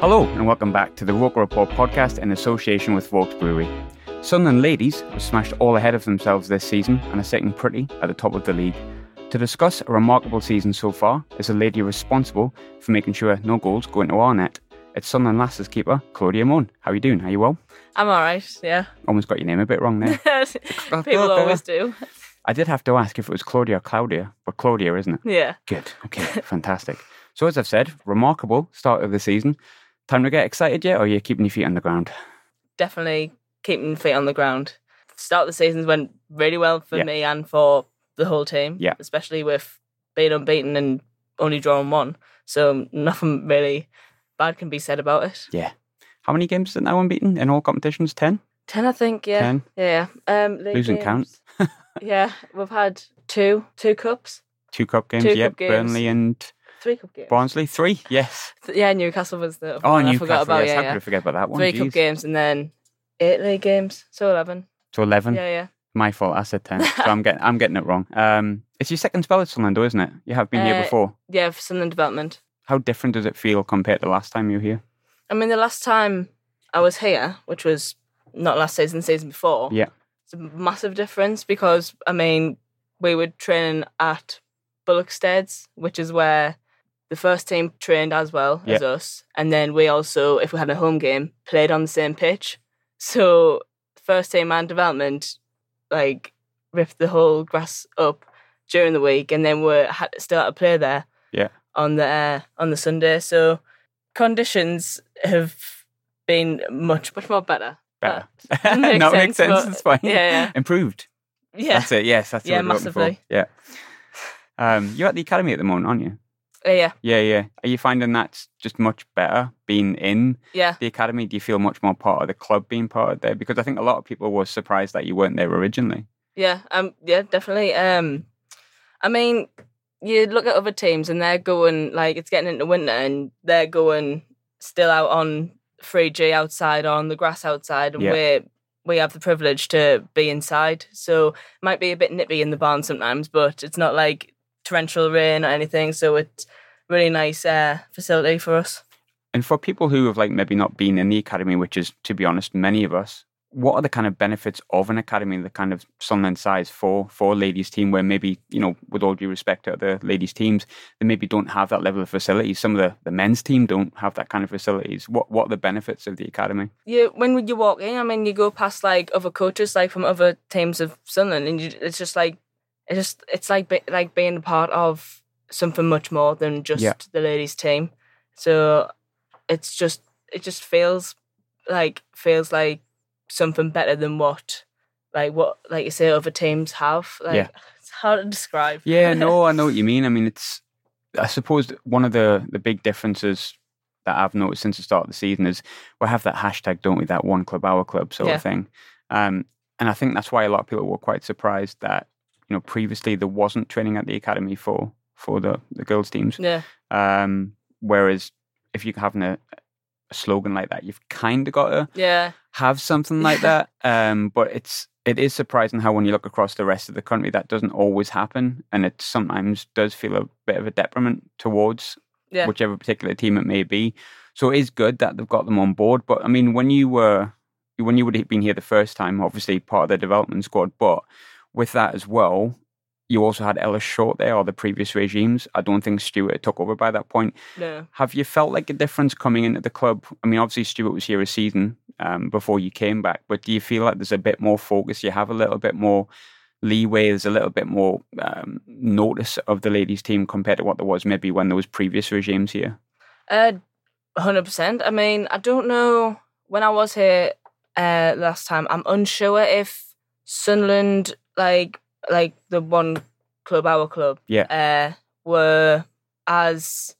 Hello, and welcome back to the Roker Report podcast in association with Vaux Brewery. Sunderland ladies have smashed all ahead of themselves this season and are sitting pretty at the top of the league. To discuss a remarkable season so far is a lady responsible for making sure no goals go into our net. It's Sunderland Lasses keeper, Claudia Moan. How are you doing? How Are you well? I'm all right. Yeah. Almost got your name a bit wrong there. People always do. I did have to ask if it was Claudia or Claudia, but Claudia, isn't it? Yeah. Good. Okay. Fantastic. So, as I've said, remarkable start of the season. Time to get excited yet, or are you keeping your feet on the ground? Definitely keeping feet on the ground. Start of the seasons went really well for Yeah. me and for the whole team. Yeah. Especially with being unbeaten and only drawing one. So nothing really bad can be said about it. Yeah. How many games is it now unbeaten in all competitions? 10? Ten, I think. Yeah. 10? Yeah. Um, Losing count. yeah, we've had two, two cups, Two cup games, Two yep. cup games. Burnley and three cup games. Barnsley, three, yes. Yeah, Newcastle was the Oh, one I Newcastle, forgot about. yes. yeah, yeah. could I forget about that one? Three Jeez. cup games and then eight league games, so eleven. So 11. Yeah, yeah. My fault, I said 10. so I'm getting, I'm getting it wrong. Um, it's your second spell at Sunderland, though, isn't it? You have been here Uh, before. Yeah, for Sunderland development. How different does it feel compared to the last time you were here? I mean, the last time I was here, which was not last season, the season before, Yeah. it's a massive difference because, I mean, we were training at Bullocksteads, which is where the first team trained as well as us. And then we also, if we had a home game, played on the same pitch. So, first team and development, like, ripped the whole grass up during the week. And then we had still had to play there Yeah. On the uh, on the Sunday. So conditions have been much much more better. Better. That makes no, it makes sense, sense. It's fine. yeah, yeah. Improved. Yeah, That's it. Yes, that's Yeah, what massively. Yeah. Um, you're at the academy at the moment, aren't you? Uh, yeah, Yeah, yeah. Are you finding that's just much better being in yeah. the academy? Do you feel much more part of the club being part of there? Because I think a lot of people were surprised that you weren't there originally. Yeah, um, yeah, definitely. Um, I mean, you look at other teams and they're going like it's getting into winter and they're going still out on 3G outside or on the grass outside, and Yeah. we we have the privilege to be inside. So it might be a bit nippy in the barn sometimes, but it's not like torrential rain or anything. So it's really nice uh, facility for us. And for people who have like maybe not been in the academy, which is to be honest, many of us, what are the kind of benefits of an academy, the kind of Sunderland size for for ladies team where maybe, you know, with all due respect to the ladies teams, they maybe don't have that level of facilities. Some of the, the men's team don't have that kind of facilities. What what are the benefits of the academy? Yeah, when you walk in, I mean, you go past like other coaches, like from other teams of Sunderland, and you, it's just like it's just it's like be, like being a part of something much more than just Yeah. the ladies' team. So it's just it just feels like feels like something better than what like what like you say other teams have. Like Yeah. it's hard to describe. Yeah, no, I know what you mean. I mean, it's. I suppose one of the the big differences that I've noticed since the start of the season is we have that hashtag, don't we? That one club, our club sort Yeah. of thing. Um, and I think that's why a lot of people were quite surprised that you know previously there wasn't training at the academy for for the the girls teams. yeah. Um, whereas if you're having a, a slogan like that, you've kind of got to Yeah. Have something like that. Um, but it's it is surprising how when you look across the rest of the country, that doesn't always happen, and it sometimes does feel a bit of a detriment towards Yeah. whichever particular team it may be. So it is good that they've got them on board. But I mean, when you were when you would have been here the first time, obviously part of the development squad, but with that as well, you also had Ellis Short there, or the previous regimes. I don't think Stewart took over by that point. No. Have you felt like a difference coming into the club? I mean, obviously Stewart was here a season um, before you came back, but do you feel like there's a bit more focus? You have a little bit more leeway. There's a little bit more um, notice of the ladies' team compared to what there was maybe when there was previous regimes here. Uh, hundred percent. I mean, I don't know when I was here uh last time. I'm unsure if Sunderland, like like the one club, our club, Yeah. uh, were as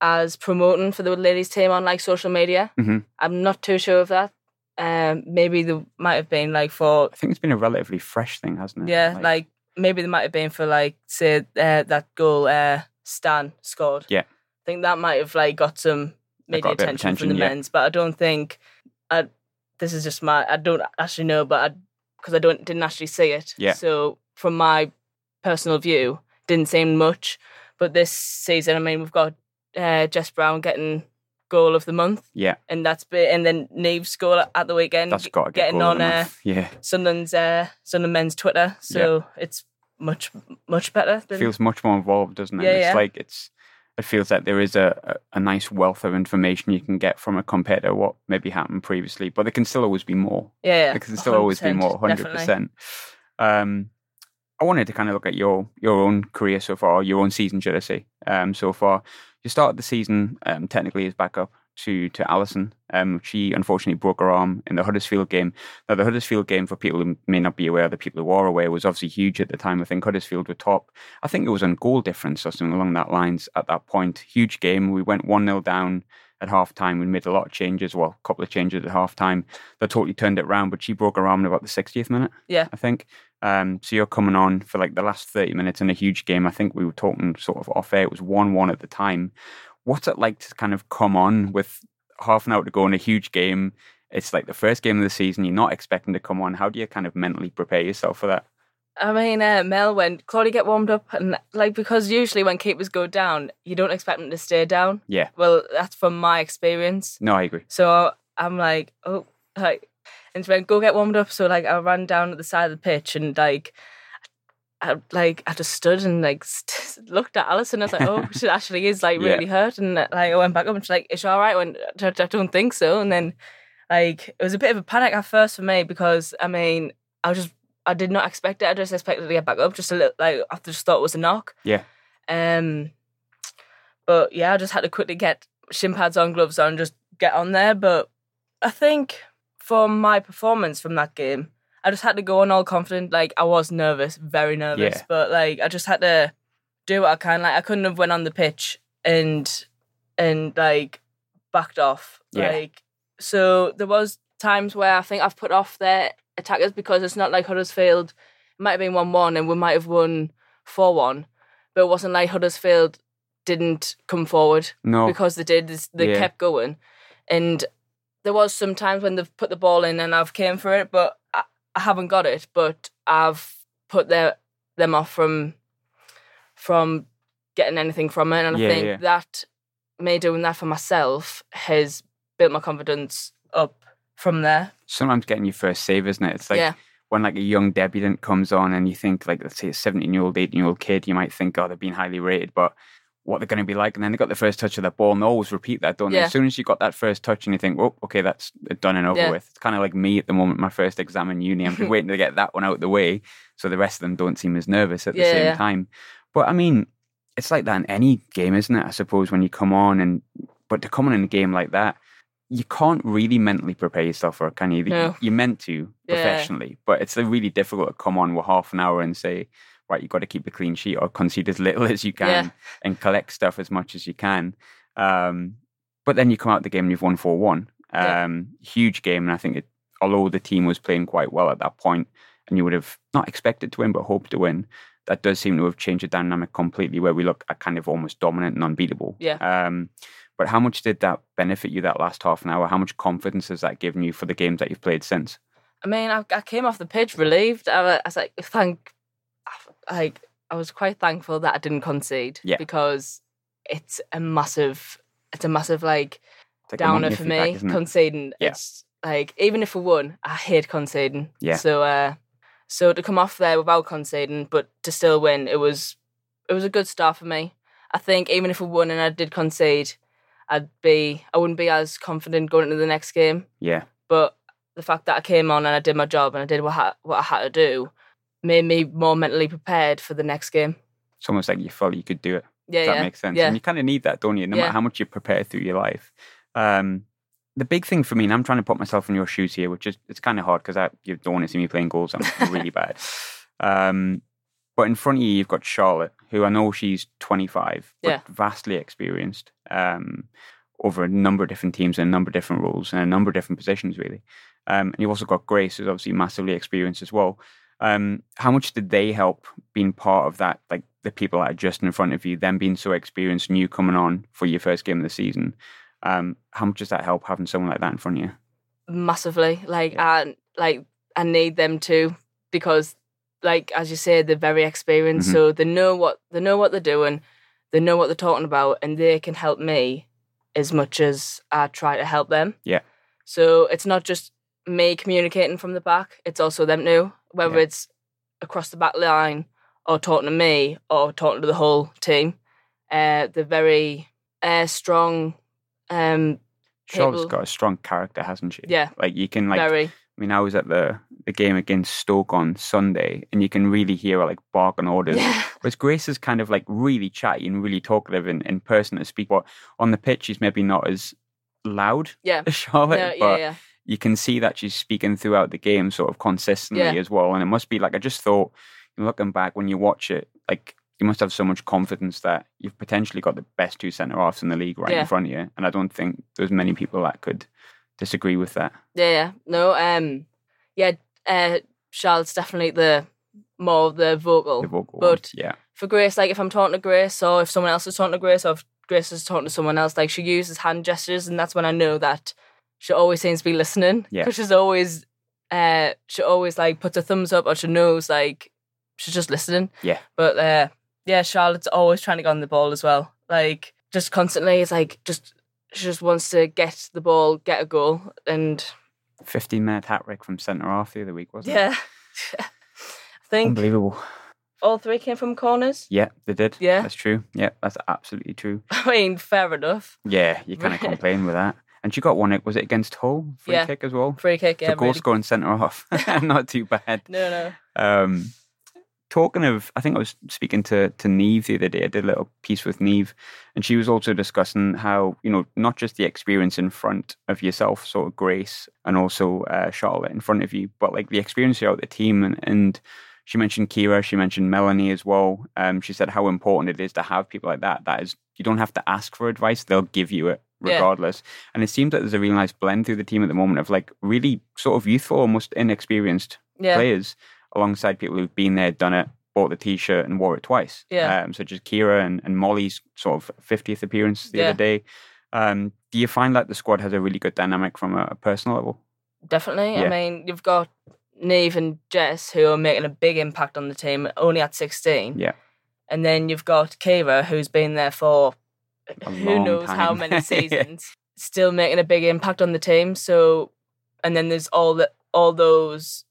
as promoting for the ladies' team on like social media. Mhm. I'm not too sure of that. Um, maybe there might have been like for I think it's been a relatively fresh thing, hasn't it? yeah, like, maybe there might have been for like say uh, that goal uh, Stan scored. Yeah. I think that might have like got some media got a bit of attention, from the yeah. men's, but I don't think. I this is just my I don't actually know, but I because I don't didn't actually see it. Yeah. So from my personal view, didn't seem much. But this season, I mean, we've got uh, Jess Brown getting goal of the month, yeah, and that's been and then Neve's goal at the weekend. that's got to get getting goal of on the uh, month. yeah. Sunderland's uh, Sunderland men's Twitter, so it's much much better. Than, feels much more involved, doesn't it? Yeah, it's yeah. like it's it feels like there is a, a, a nice wealth of information you can get from it compared to what maybe happened previously. But there can still always be more. yeah, yeah, There can still always be more, hundred percent. Um, I wanted to kind of look at your your own career so far, your own season, should I say? Um, so far, you started the season um, technically as backup to to Alison. Um, she unfortunately broke her arm in the Huddersfield game. Now, the Huddersfield game, for people who may not be aware, the people who are aware, was obviously huge at the time. I think Huddersfield were top. I think it was on goal difference or something along that lines at that point. Huge game. We went one 0 down at half time. We made a lot of changes. Well, a couple of changes at half time that totally turned it around. But she broke her arm in about the 60th minute. Yeah. I think. Um, so you're coming on for like the last 30 minutes in a huge game. I think we were talking sort of off air. It was 1 1 at the time. What's it like to kind of come on with half an hour to go in a huge game? It's like the first game of the season. You're not expecting to come on. How do you kind of mentally prepare yourself for that? I mean, uh, Mel, when Claudia get warmed up, and like because usually when keepers go down, you don't expect them to stay down. Yeah. Well, that's from my experience. No, I agree. So I'm like, oh, like, and she went, go get warmed up. So like, I ran down at the side of the pitch and like, I like I just stood and like st- looked at Alison. I was like, oh, she actually is like Yeah. really hurt. And uh, like I went back up and she's like, is she all right? I went, I, I don't think so. And then like it was a bit of a panic at first for me because I mean I was just I did not expect it. I just expected to get back up just a little like I just thought it was a knock. Yeah. Um. But yeah, I just had to quickly get shin pads on, gloves on, just get on there. But I think for my performance from that game, I just had to go on all confident. Like I was nervous, very nervous, Yeah. but like I just had to do what I can. Like I couldn't have went on the pitch and and like backed off. Yeah. Like so there was times where I think I've put off attackers because it's not like Huddersfield. It might have been one one and we might have won four one, but it wasn't like Huddersfield didn't come forward No. because they did. They Yeah. kept going, and there was some times when they've put the ball in and I've came for it, but I, I haven't got it. But I've put their them off from from getting anything from it, and Yeah, I think yeah. that me doing that for myself has built my confidence up from there. Sometimes getting your first save, isn't it? It's like yeah, when like a young debutant comes on and you think like let's say a 17 year old 18 year old kid you might think oh they're being highly rated but what they're going to be like and then they got the first touch of the ball and they always repeat that don't they as soon as you got that first touch and you think oh okay that's done and over Yeah. with it's kind of like me at the moment my first exam in uni I'm just waiting to get that one out of the way so the rest of them don't seem as nervous at the Yeah, same yeah. time but I mean it's like that in any game isn't it I suppose when you come on and but to come on in a game like that you can't really mentally prepare yourself for it, can you? No. You're meant to Yeah. professionally, but it's really difficult to come on with half an hour and say, right, you've got to keep a clean sheet or concede as little as you can Yeah. and collect stuff as much as you can. Um, but then you come out the game and you've won 4 1. Yeah. Um, Huge game. And I think it, although the team was playing quite well at that point and you would have not expected to win, but hoped to win, that does seem to have changed the dynamic completely where we look at kind of almost dominant and unbeatable. Yeah. Um, but how much did that benefit you that last half an hour? How much confidence has that given you for the games that you've played since? I mean, I, I came off the pitch relieved. I, I was like, thank, like, I was quite thankful that I didn't concede. Yeah. Because it's a massive, it's a massive like like downer for back, me it? conceding. Yeah. It's like even if we won, I hate conceding. Yeah. So uh, so to come off there without conceding, but to still win, it was it was a good start for me. I think even if we won and I did concede, I'd be I wouldn't be as confident going into the next game. Yeah. But the fact that I came on and I did my job and I did what I, what I had to do made me more mentally prepared for the next game. It's almost like you felt you could do it. Yeah, If that yeah, makes sense. Yeah, And you kind of need that, don't you? No Yeah. matter how much you prepare through your life. Um, the big thing for me, and I'm trying to put myself in your shoes here, which is it's kind of hard because you don't want to see me playing goals. I'm really bad. Um, but in front of you, you've got Charlotte, who I know she's 25, but Yeah. vastly experienced um, over a number of different teams and a number of different roles and a number of different positions, really. Um, and you've also got Grace, who's obviously massively experienced as well. Um, how much did they help being part of that? Like the people that are just in front of you, them being so experienced and you coming on for your first game of the season. Um, how much does that help having someone like that in front of you? massively. Like I like I need them to because like as you say, they're very experienced, Mhm. so they know what they know what they're doing, they know what they're talking about, and they can help me as much as I try to help them. Yeah. So it's not just me communicating from the back; it's also them too. Whether Yeah. it's across the back line or talking to me or talking to the whole team. Uh, they're very uh, strong. Um, Charlotte's got a strong character, hasn't she? yeah, Like you can like very. I mean, I was at the the game against Stoke on Sunday, and you can really hear her like barking orders. Yeah. Whereas Grace is kind of like really chatty and really talkative in, in person to speak. But on the pitch, she's maybe not as loud Yeah. as Charlotte. No, yeah, but yeah. you can see that she's speaking throughout the game sort of consistently as well. And it must be like I just thought, looking back when you watch it, like you must have so much confidence that you've potentially got the best two centre halves in the league right in front of you. And I don't think there's many people that could disagree with that. Yeah, yeah. No, um yeah, uh Charlotte's definitely the more the vocal. The vocal but ones. yeah, for Grace, like if I'm talking to Grace or if someone else is talking to Grace or if Grace is talking to someone else, like she uses hand gestures and that's when I know that she always seems to be listening. Yeah. Because she's always uh she always like puts her thumbs up or she knows like she's just listening. Yeah. But uh yeah, Charlotte's always trying to get on the ball as well. Like just constantly it's like just just wants to get the ball, get a goal and 15 minute hat trick from centre half the other week, wasn't it? Yeah. I think Unbelievable. all three came from corners. Yeah, they did. Yeah. That's true. Yeah, that's absolutely true. I mean, fair enough. Yeah, you kind of complain with that. And she got one, it was it against Hull? Free Yeah. kick as well? Free kick, yeah. the goal really- scoring centre off. Not too bad. No, no. Um, talking of, I think I was speaking to to Neve the other day. I did a little piece with Neve, and she was also discussing how you know not just the experience in front of yourself, sort of Grace, and also uh, Charlotte in front of you, but like the experience throughout the team. And, and she mentioned Keira, she mentioned Melanie as well. Um, she said how important it is to have people like that. That is, you don't have to ask for advice; they'll give you it Yeah. regardless. And it seems that there's a really nice blend through the team at the moment of like really sort of youthful, almost inexperienced Yeah. players alongside people who've been there, done it, bought the t-shirt and wore it twice. Yeah. Um, such as Keira and, and Molly's sort of 50th appearance the Yeah. other day. Um, do you find that the squad has a really good dynamic from a, a personal level? Definitely. Yeah. I mean, you've got Neve and Jess who are making a big impact on the team, only at 16. Yeah. And then you've got Keira who's been there for A who knows how time. many Yeah. seasons, still making a big impact on the team. So, and then there's all the all those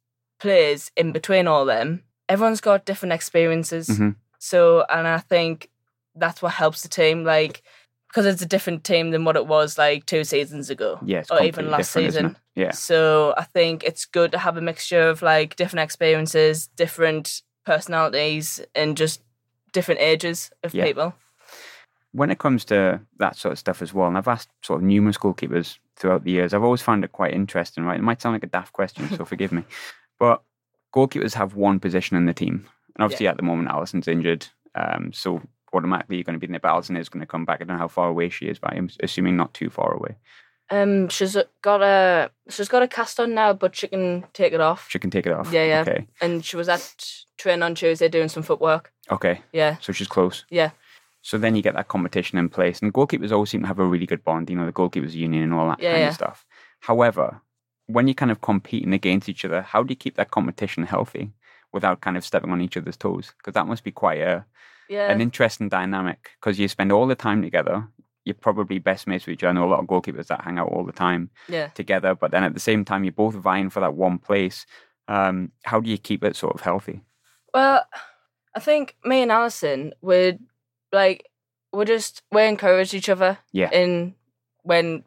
players in between all them. Everyone's got different experiences. Mhm. So, and I think that's what helps the team, like because it's a different team than what it was like two seasons ago, Yeah, or even last season. Yeah. So I think it's good to have a mixture of like different experiences, different personalities, and just different ages of Yeah. people. when it comes to that sort of stuff as well, and I've asked sort of numerous goalkeepers throughout the years, I've always found it quite interesting, right? It might sound like a daft question, so forgive me. But goalkeepers have one position in the team. And obviously at the moment, Allison's injured. Um, so automatically you're going to be in there, but Allison is going to come back. I don't know how far away she is, but I'm assuming not too far away. Um, she's got a she's got a cast on now, but she can take it off. She can take it off. Yeah, yeah. Okay. And she was at train on Tuesday doing some footwork. Okay. Yeah, So she's close. yeah, So then you get that competition in place. And goalkeepers always seem to have a really good bond, you know, the goalkeepers union and all that Yeah, kind yeah. of stuff. However, when you're kind of competing against each other, how do you keep that competition healthy without kind of stepping on each other's toes? Because that must be quite a, yeah. an interesting dynamic because you spend all the time together. you're probably best mates with each other. I know a lot of goalkeepers that hang out all the time Yeah. together, but then at the same time, you're both vying for that one place. Um, how do you keep it sort of healthy? Well, I think me and Alison would like we just we encourage each other. Yeah. In when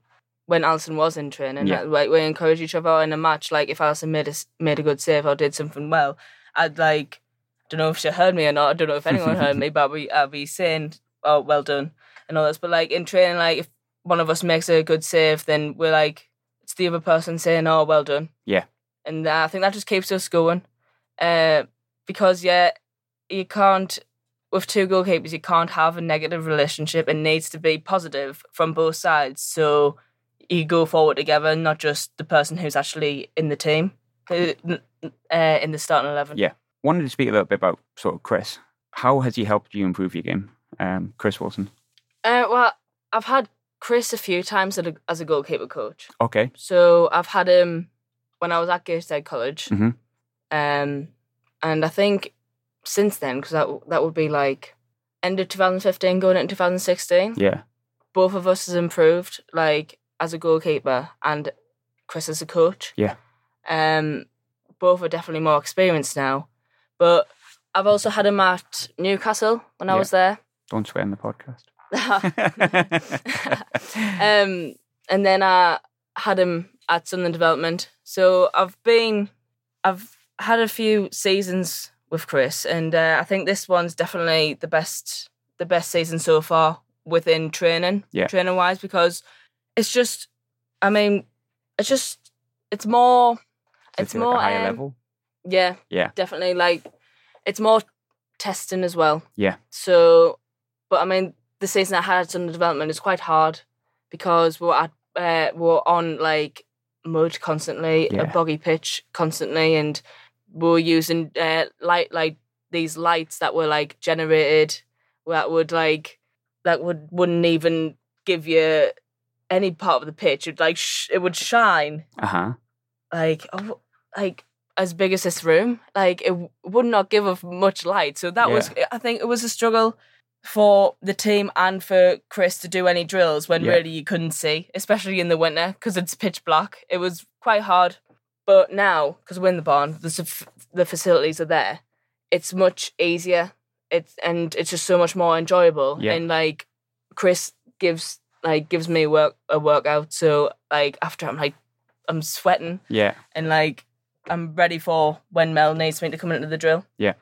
when Alison was in training, Yeah. like we encourage each other in a match. Like if Alison made a made a good save or did something well, I'd like don't know if she heard me or not. I don't know if anyone heard me, but I'd I'd be saying, "Oh, well done," and all this. But like in training, like if one of us makes a good save, then we're like it's the other person saying, "Oh, well done." Yeah. and uh, I think that just keeps us going. Uh, because yeah, you can't with two goalkeepers you can't have a negative relationship. It needs to be positive from both sides. So you go forward together, not just the person who's actually in the team, uh, uh, in the starting eleven. Yeah. Wanted to speak a little bit about sort of Chris. How has he helped you improve your game, um, Chris Wilson? Uh, well, I've had Chris a few times as a, goalkeeper coach. Okay. So I've had him when I was at Gateshead College, Mhm. um, and I think since then, because that that would be like end of 2015, going into 2016. Yeah. Both of us has improved, like as a goalkeeper and Chris as a coach. Yeah. Um, both are definitely more experienced now, but I've also had him at Newcastle when I was there. Don't swear in the podcast. um, and then I had him at Sunderland Development. So I've been, I've had a few seasons with Chris, and uh, I think this one's definitely the best, the best season so far within training, Yeah. training wise, because it's just, I mean, it's just, it's more, it's like more a higher um, level. yeah, Yeah. definitely. Like, it's more testing as well. Yeah. So, but I mean, the season I had under development is quite hard because we're at uh, we're on like mud constantly, Yeah. a boggy pitch constantly, and we're using uh, light like these lights that were like generated that would like that would wouldn't even give you any part of the pitch. It like sh- it would shine Uh huh. like oh, like as big as this room like it w- would not give off much light so that was i think it was a struggle for the team and for chris to do any drills when Yeah. really you couldn't see especially in the winter because it's pitch black it was quite hard but now because we're in the barn the, the facilities are there it's much easier it's and it's just so much more enjoyable Yeah. and like chris gives like gives me work a workout so like after i'm like i'm sweating Yeah. and like I'm ready for when Mel needs me to come into the drill. Yeah.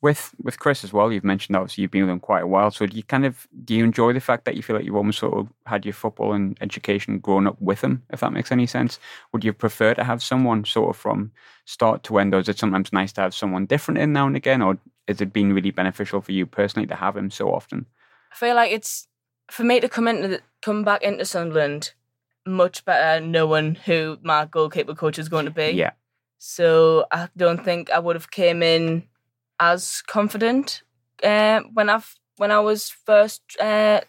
With with Chris as well, you've mentioned obviously you've been with him quite a while. So do you kind of do you enjoy the fact that you feel like you've almost sort of had your football and education grown up with him, if that makes any sense? Would you prefer to have someone sort of from start to end, or is it sometimes nice to have someone different in now and again, or has it been really beneficial for you personally to have him so often? I feel like it's for me to come into come back into Sunderland much better knowing who my goalkeeper coach is going to be. Yeah. So I don't think I would have came in as confident uh, when I've when I was first uh,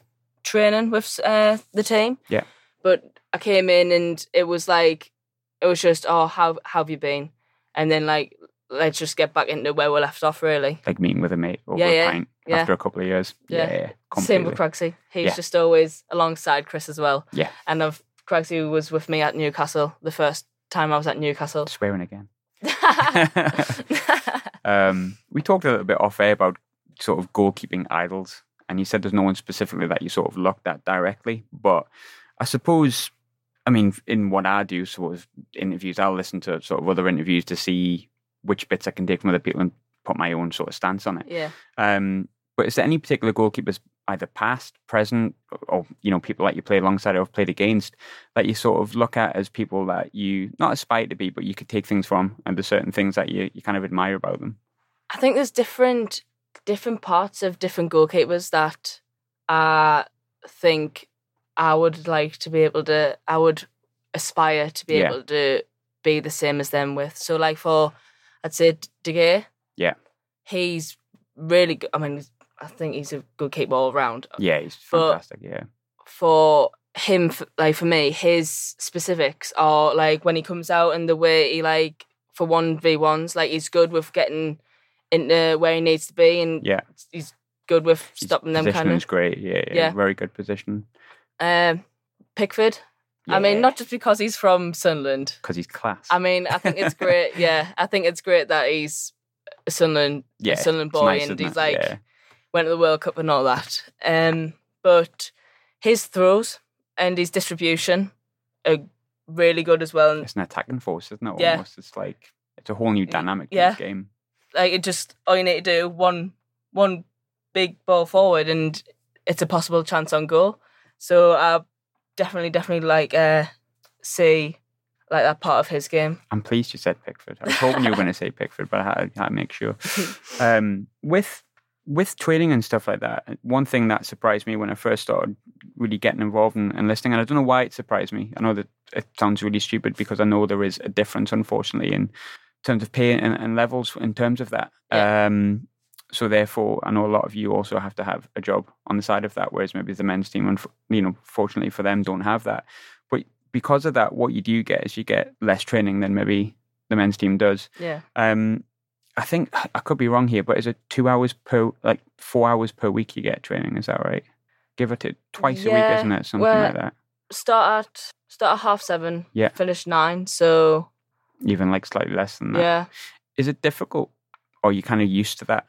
training with uh, the team. Yeah. But I came in and it was like it was just oh how how have you been, and then like let's just get back into where we left off really. Like meeting with a mate over Yeah, a yeah, pint yeah. after a couple of years. Yeah. Yeah, Same with Crugsy. He's Yeah. just always alongside Chris as well. Yeah. And I've Crugsy was with me at Newcastle the first time I was at Newcastle. Swearing again. Um, we talked a little bit off air about sort of goalkeeping idols, and you said there's no one specifically that you sort of looked at directly. But I suppose, I mean, in what I do, sort of interviews, I'll listen to sort of other interviews to see which bits I can take from other people and put my own sort of stance on it. yeah. Um, but is there any particular goalkeepers, either past, present, or you know, people that you play alongside or have played against, that you sort of look at as people that you not aspire to be, but you could take things from, and there's certain things that you you kind of admire about them? I think there's different different parts of different goalkeepers that I think I would like to be able to I would aspire to be Yeah. able to be the same as them with. So like for I'd say De Gea. Yeah. He's really good. I mean I think he's a good keeper all round. Yeah, he's But- fantastic. yeah, for him like for me his specifics are like when he comes out and the way he like for 1v1s like he's good with getting into where he needs to be and yeah. he's good with His stopping them kind of great. Yeah, yeah, Yeah. very good position. Um, Pickford. I mean, not just because he's from Sunderland. because he's class. I mean, I think it's great. yeah, I think it's great that he's a Sunderland, a yeah, Sunderland boy, nice, and he's it? like Yeah. Went to the World Cup and all that. Um, but his throws and his distribution are really good as well. And it's an attacking force, isn't it? Yeah. Almost, it's like it's a whole new dynamic to yeah. this game. like it just all you need to do one one big ball forward and it's a possible chance on goal. So I definitely definitely like uh see like that part of his game. I'm pleased you said Pickford. I was hoping you were going to say Pickford, but I had, I had to make sure. Um, with with training and stuff like that, one thing that surprised me when I first started really getting involved in, in listening, and I don't know why it surprised me. I know that it sounds really stupid because I know there is a difference, unfortunately, in terms of pay and, and levels in terms of that. Yeah. Um, so therefore, I know a lot of you also have to have a job on the side of that, whereas maybe the men's team, you know, fortunately for them, don't have that. But because of that, what you do get is you get less training than maybe the men's team does. Yeah. Um, I think I could be wrong here, but is it two hours per, like four hours per week you get training? Is that right? Give it to twice a week, isn't it? Something well- like that. Start at start at half seven. Yeah. Finish nine. So Even like slightly less than that. yeah. Is it difficult, or are you kind of used to that?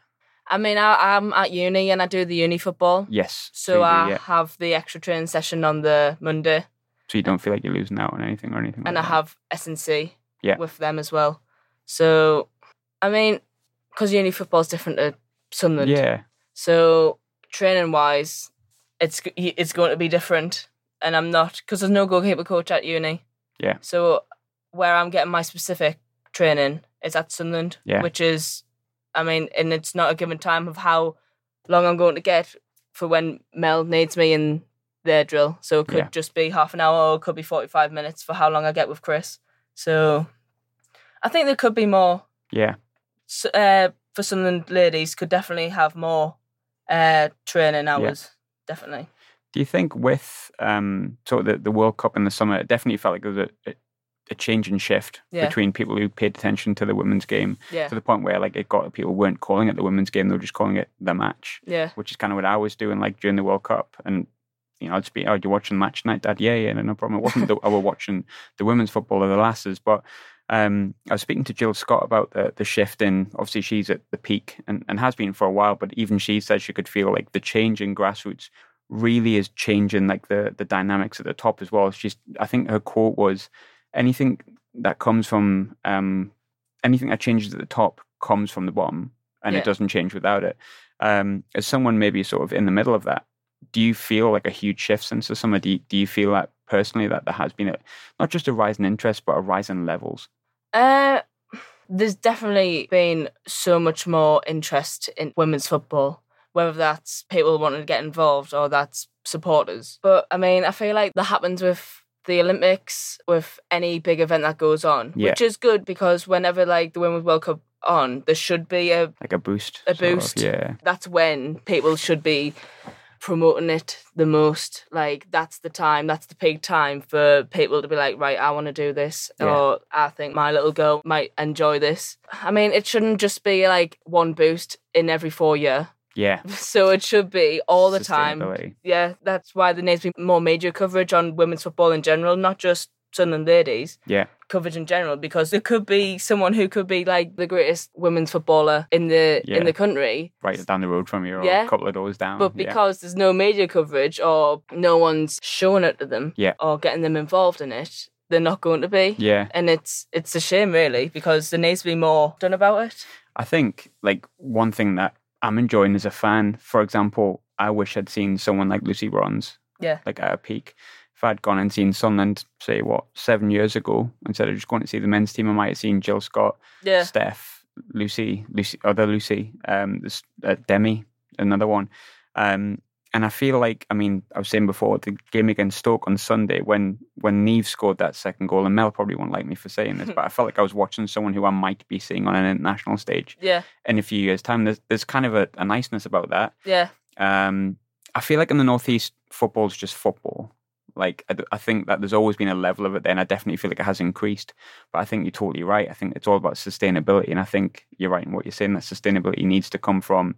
I mean I, I'm at uni and I do the uni football. Yes. So do, I yeah. have the extra training session on the Monday So you don't feel like you're losing out on anything or anything. and I that? have S&C Yeah. with them as well. So, I mean, because uni football is different to Sunderland. Yeah. So training wise, it's it's going to be different, and I'm not because there's no goalkeeper coach at uni. Yeah. So where I'm getting my specific training is at Sunderland, Yeah. which is, I mean, and it's not a given time of how long I'm going to get for when Mel needs me in their drill. So it could Yeah. just be half an hour, or it could be 45 minutes for how long I get with Chris. So I think there could be more Yeah. Uh, for Sunderland ladies could definitely have more uh, training hours. Definitely. Do you think with um, sort of the, the World Cup in the summer, it definitely felt like there was a, a, change in shift Yeah. between people who paid attention to the women's game Yeah. to the point where like it got people weren't calling it the women's game, they were just calling it the match, Yeah. which is kind of what I was doing like during the World Cup. And you know, I'd just be, oh, you're watching the match tonight, Dad? Yeah, yeah, no problem. It wasn't that I were watching the women's football or the lasses, but um, I was speaking to Jill Scott about the the shift in. Obviously, she's at the peak and, and has been for a while, but even she said she could feel like the change in grassroots really is changing like the the dynamics at the top as well. She's, I think her quote was, anything that comes from um, anything that changes at the top comes from the bottom, and Yeah. it doesn't change without it. Um, as someone maybe sort of in the middle of that, do you feel like a huge shift since the summer? Do you, do you feel that personally that there has been a, not just a rise in interest, but a rise in levels? Uh, there's definitely been so much more interest in women's football, whether that's people wanting to get involved or that's supporters. But I mean, I feel like that happens with the Olympics, with any big event that goes on, Yeah. which is good because whenever like the Women's World Cup on, there should be a Like a boost? A sort of, boost. yeah. that's when people should be promoting it the most. Like that's the time, that's the peak time for people to be like, right, I want to do this, Yeah. or I think my little girl might enjoy this. I mean, it shouldn't just be like one boost in every four year. Yeah. So it should be all the time. Yeah, that's why there needs to be more major coverage on women's football in general, not just Sunderland ladies Yeah. Coverage in general because there could be someone who could be like the greatest women's footballer in the Yeah. in the country Right down the road from you or Yeah. a couple of doors down. but yeah. because there's no media coverage or no one's showing it to them Yeah. or getting them involved in it they're not going to be Yeah. and it's it's a shame really because there needs to be more done about it I think like one thing that I'm enjoying as a fan, for example, I wish I'd seen someone like Lucy Bronze, yeah like at a peak. If I'd gone and seen Sunderland, say what, seven years ago, instead of just going to see the men's team, I might have seen Jill Scott, yeah Steph, Lucy, Lucy, other Lucy, um, this uh, Demi, another one. Um, and I feel like, I mean, I was saying before, the game against Stoke on Sunday, when when Neve scored that second goal, and Mel probably won't like me for saying this, but I felt like I was watching someone who I might be seeing on an international stage yeah in a few years' time. There's there's kind of a, a niceness about that. yeah Um, I feel like in the northeast, football's just football. Like I think that there's always been a level of it there, and I definitely feel like it has increased. But I think you're totally right. I think it's all about sustainability, and I think you're right in what you're saying. That sustainability needs to come from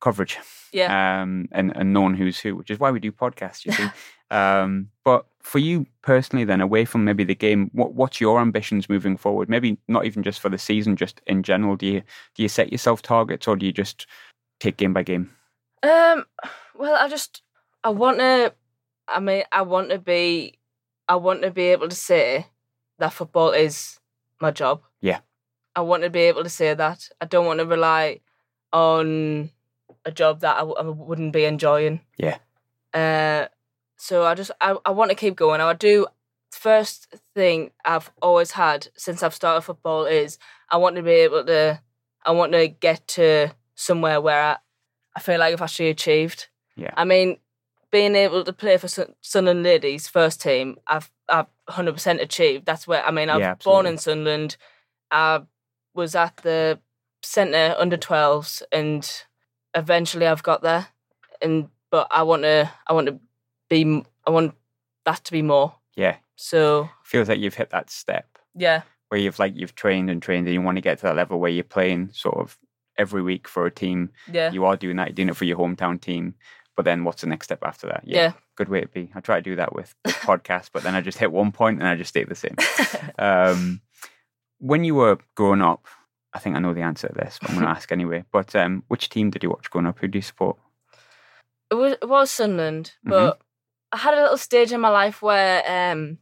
coverage Yeah. um, and, and knowing who's who, which is why we do podcasts, you see. um, but for you personally, then, away from maybe the game, what what's your ambitions moving forward? Maybe not even just for the season, just in general. Do you do you set yourself targets, or do you just take game by game? Um. Well, I just I want to. I mean, I want to be. I want to be able to say that football is my job. Yeah. I want to be able to say that. I don't want to rely on a job that I, w- I wouldn't be enjoying. Yeah. Uh. So I just I, I want to keep going. I do. First thing I've always had since I've started football is I want to be able to. I want to get to somewhere where I, I feel like I've actually achieved. Yeah. I mean, being able to play for Sun- Sunderland Ladies first team, I've I've hundred percent achieved. That's where I mean, I was Yeah, born in Sunderland. I was at the centre under 12s, and eventually I've got there. And but I want to I want to be I want that to be more. Yeah, So feels like you've hit that step yeah, where you've like you've trained and trained, and you want to get to that level where you're playing sort of every week for a team. yeah, You are doing that. You're doing it for your hometown team. But then, what's the next step after that? yeah. good way to be. I try to do that with podcast, but then I just hit one point and I just stay the same. Um, when you were growing up, I think I know the answer to this, but I'm going to ask anyway. But um, which team did you watch growing up? Who do you support? it was it was Sunderland, Mhm. but I had a little stage in my life where um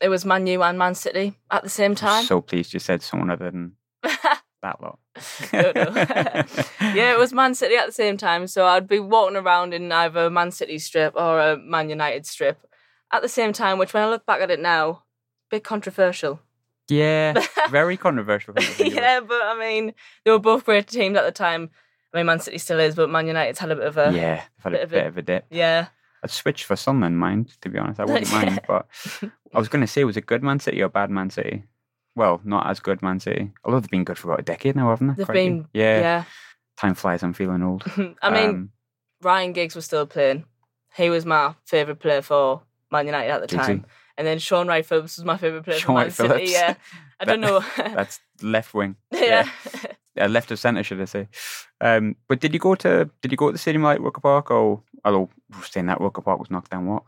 it was Man U and Man City at the same I'm time. so pleased you said someone other than that lot. No, no. yeah, it was Man City at the same time. So I'd be walking around in either a Man City strip or a Man United strip at the same time, which when I look back at it now, a bit controversial. yeah, very controversial. thing to think about. yeah, but I mean, they were both great teams at the time. I mean, Man City still is, but Man United's had a bit of a yeah, had a bit of a- bit of a dip. yeah. I'd switch for Sunderland, mind, to be honest. I wouldn't Yeah. mind, but I was going to say, was it good Man City or bad Man City? Well, not as good Man City. Although they've been good for about a decade now, haven't they? They've Crikey. been yeah, yeah. Time flies. I'm feeling old. I mean, Um, Ryan Giggs was still playing. He was my favourite player for Man United at the Giggsy. time. And then Shaun Wright-Phillips was my favourite player Shaun for Man Wright City. Phillips. Yeah. I don't know. that's left wing. yeah. uh, left of centre, should I say? Um, but did you go to did you go to the stadium like Roker Park? Or although saying that Roker Park was knocked down, what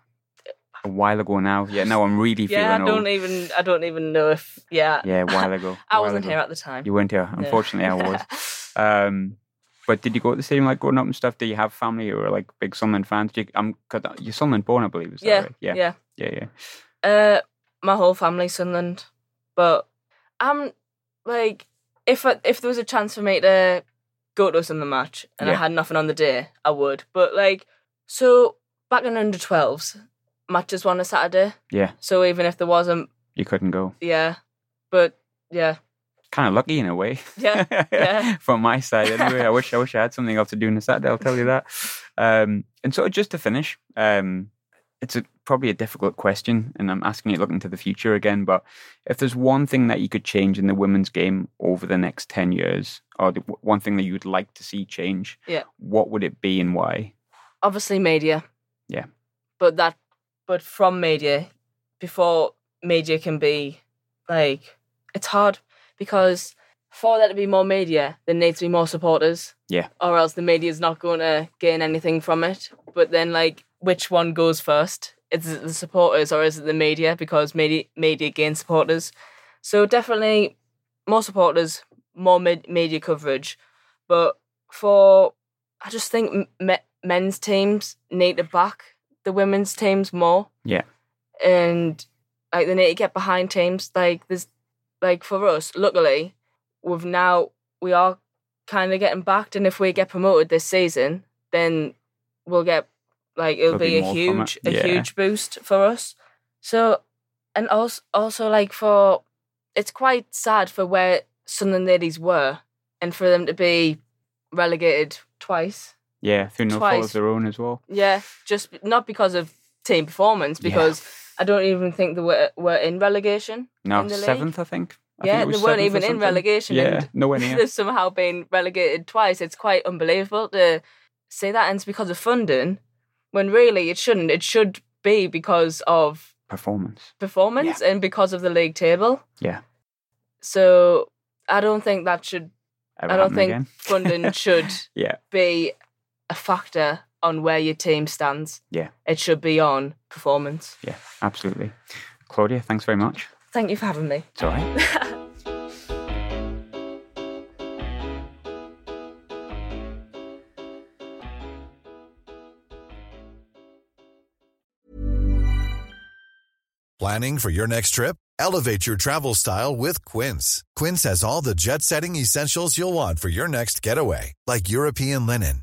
a while ago now. Yeah, now I'm really feeling yeah, I don't even I don't even know if yeah. yeah, a while ago. I while wasn't ago. here at the time. You weren't here. No. Unfortunately, I was. Um, but did you go to the stadium like growing up and stuff? Do you have family who are like big Sunderland fans? Do you, I'm cause you're Sunderland born, I believe. Is that yeah, right? Yeah, yeah. yeah, yeah. Uh, my whole family Sunderland, but I'm like, if I, if there was a chance for me to go to a Sunderland match and I had nothing on the day, I would. But like, so back in under 12s, matches were on a Saturday. Yeah. So even if there wasn't, You couldn't go. yeah, but yeah, Kind of lucky in a way. Yeah, yeah. From my side, anyway. I wish I wish I had something else to do on a Saturday. I'll tell you that. Um, and so just to finish, um, it's a, probably a difficult question, and I'm asking you looking to the future again. But if there's one thing that you could change in the women's game over the next ten years, or the, one thing that you'd like to see change, Yeah. what would it be and why? obviously media. Yeah. But that, but from media, before media can be like, it's hard because for there to be more media, there needs to be more supporters. Yeah. Or else the media is not going to gain anything from it. But then, like, which one goes first? Is it the supporters or is it the media? Because media media gains supporters. So definitely more supporters, more med- media coverage. But for, I just think me- men's teams need to back the women's teams more. Yeah. And like they need to get behind teams. Like there's like for us, luckily, we've now we are kind of getting backed, and if we get promoted this season, then we'll get like it'll There'll be be, a huge it. a Yeah. huge boost for us. So and also also like for it's quite sad for where Sunderland ladies were and for them to be relegated twice. Yeah, through no fault of their own as well. Yeah, just not because of team performance, Yeah. because I don't even think they were were in relegation. No, In the seventh, I think. I yeah, it they weren't even in relegation, Yeah, and nowhere near. they've somehow been relegated twice. It's quite unbelievable to say that, and it's because of funding, when really it shouldn't. It should be because of Performance. performance and because of the league table. Yeah. So I don't think that should. Ever I don't think funding should Yeah. be a factor on where your team stands. Yeah. It should be on performance. Yeah, absolutely. Claudia, thanks very much. Thank you for having me. It's all right. Planning for your next trip? Elevate your travel style with Quince. Quince has all the jet setting essentials you'll want for your next getaway, like European linen,